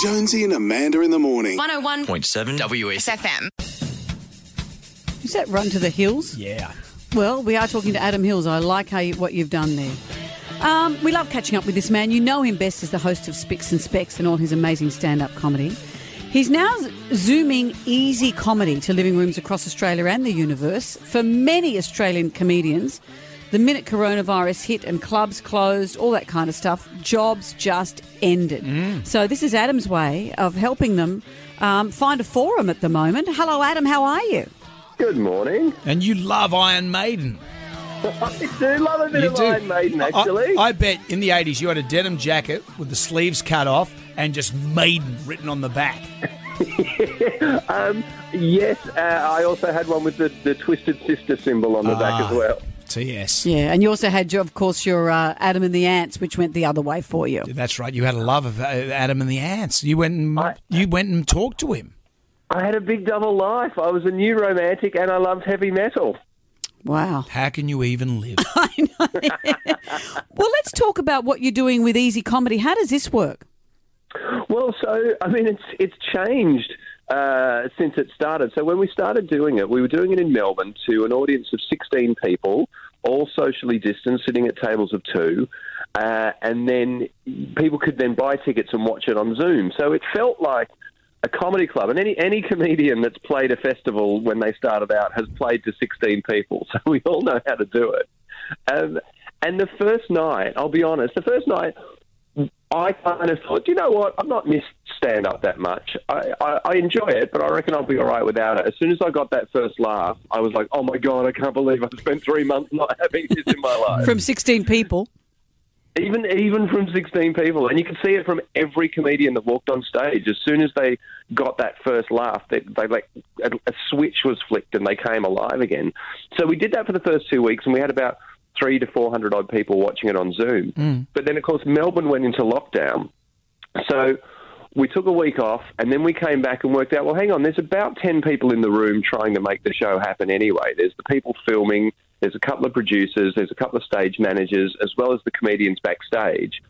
Jonesy and Amanda in the morning. 101.7 WS. FM. Is that Run to the Hills? Yeah. Well, we are talking to Adam Hills. I like how you, what you've done there. Um, we love catching up with this man. You know him best as the host of Spicks and Specks and all his amazing stand-up comedy. He's now zooming easy comedy to living rooms across Australia and the universe. For many Australian comedians, the minute coronavirus hit and clubs closed, all that kind of stuff, jobs just ended. So this is Adam's way of helping them um, find a forum at the moment. Hello, Adam. How are you? Good morning. And you love Iron Maiden. I do love a bit You of do. Iron Maiden, actually. I, bet in the 80s you had a denim jacket with the sleeves cut off and just Maiden written on the back. um, yes, uh, I also had one with the, the Twisted Sister symbol on the back Ah. as well. TS. Yeah, and you also had, your, of course, your uh, Adam and the Ants, which went the other way for you. That's right. You had a love of uh, Adam and the Ants. You went and, I- you went and talked to him. I had a big double life. I was a new romantic and I loved heavy metal. Wow. How can you even live? Well, let's talk about what you're doing with Easy Comedy. How does this work? Well, so I mean, it's it's changed uh, since it started. So when we started doing it, we were doing it in Melbourne to an audience of 16 people, all socially distanced, sitting at tables of two, uh, and then people could then buy tickets and watch it on Zoom. So it felt like a comedy club, and any any comedian that's played a festival when they started out has played to 16 people, so we all know how to do it. Um, and the first night, I'll be honest, the first night I kind of thought, you know what, I've not missed stand up that much. I, I, I enjoy it, but I reckon I'll be all right without it. As soon as I got that first laugh, I was like, oh my God, I can't believe I've spent three months not having this in my life. From 16 people. even even from 16 people. And you can see it from every comedian that walked on stage. As soon as they got that first laugh, they, they like a, a switch was flicked and they came alive again. So we did that for the first two weeks, and we had about three to 400 odd people watching it on Zoom. Mm. But then, of course, Melbourne went into lockdown. So we took a week off and then we came back and worked out, well, hang on, there's about 10 people in the room trying to make the show happen anyway. There's the people filming, there's a couple of producers, there's a couple of stage managers, as well as the comedians backstage.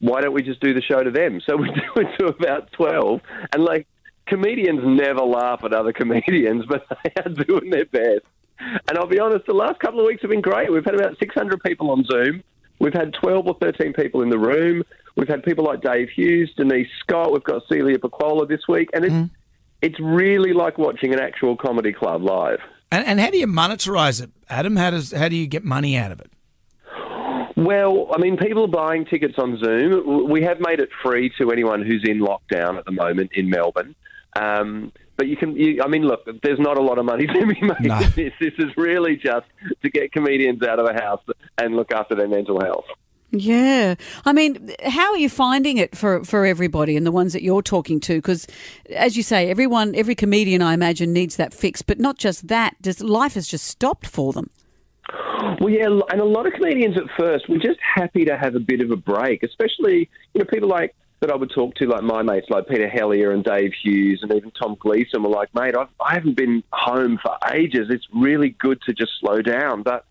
Why don't we just do the show to them? So we do it to about 12. And like, comedians never laugh at other comedians, but they are doing their best. And I'll be honest, the last couple of weeks have been great. We've had about 600 people on Zoom. We've had 12 or 13 people in the room. We've had people like Dave Hughes, Denise Scott. We've got Celia Pacquola this week. And it's, it's really like watching an actual comedy club live. And, and how do you monetize it, Adam? How does how do you get money out of it? Well, I mean, people are buying tickets on Zoom. We have made it free to anyone who's in lockdown at the moment in Melbourne. Um, but you can, you, I mean, look, there's not a lot of money to be made No. in this. This is really just to get comedians out of the house and look after their mental health. Yeah. I mean, how are you finding it for, for everybody and the ones that you're talking to? Because, as you say, everyone, every comedian, I imagine, needs that fix. But not just that, just, life has just stopped for them. Well, yeah, and a lot of comedians at first were just happy to have a bit of a break, especially you know people like that I would talk to, like my mates, like Peter Hellier and Dave Hughes, and even Tom Gleeson, were like, "Mate, I've, I haven't been home for ages. It's really good to just slow down." But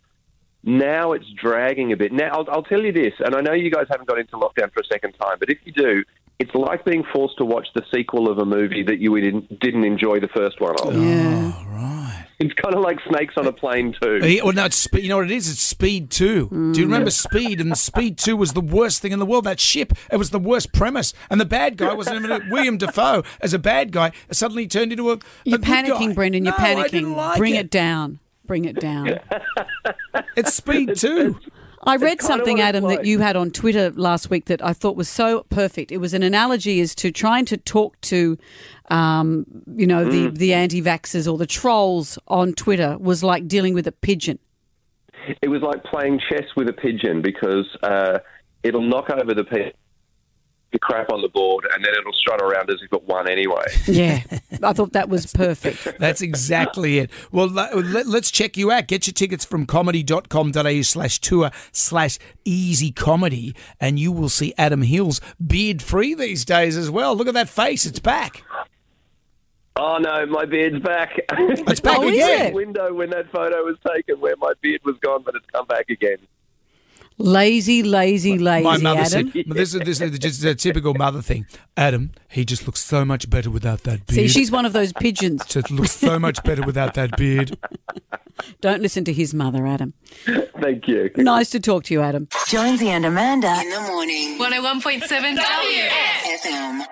now it's dragging a bit. Now I'll, I'll tell you this, and I know you guys haven't got into lockdown for a second time, but if you do. It's like being forced to watch the sequel of a movie that you didn't, didn't enjoy the first one of. Yeah. Oh, right. It's kind of like Snakes on a Plane too. Yeah, Well, no, it's spe- you know what it is? It's Speed 2. Do you mm. remember Speed? And Speed 2 was the worst thing in the world. That ship, it was the worst premise. And the bad guy wasn't even William Dafoe as a bad guy. Suddenly turned into a. a You're good guy. panicking, Brendan. You're No, I panicking. didn't like Bring it. it down. Bring it down. It's Speed 2. I read something, Adam, like. that you had on Twitter last week that I thought was so perfect. It was an analogy as to trying to talk to, um, you know, the, the anti-vaxxers or the trolls on Twitter was like dealing with a pigeon. It was like playing chess with a pigeon because uh, it'll knock over the pigeon, the crap on the board, and then it'll strut around as if it won anyway. Yeah, I thought that was perfect. That's exactly it. Well, let, us check you out. Get your tickets from comedy.com.au slash tour slash easy comedy, and you will see Adam Hills beard free these days as well. Look at that face. It's back. Oh no, my beard's back. It's back Oh, is again. it? Window when that photo was taken, where my beard was gone, but it's come back again. Lazy, lazy, lazy, My mother Adam. said, "This is this is just a typical mother thing." Adam, he just looks so much better without that beard. See, she's one of those pigeons. just looks so much better without that beard. Don't listen to his mother, Adam. Thank you. Nice to talk to you, Adam. Jonesy and Amanda. In the morning. 101.7 W. FM.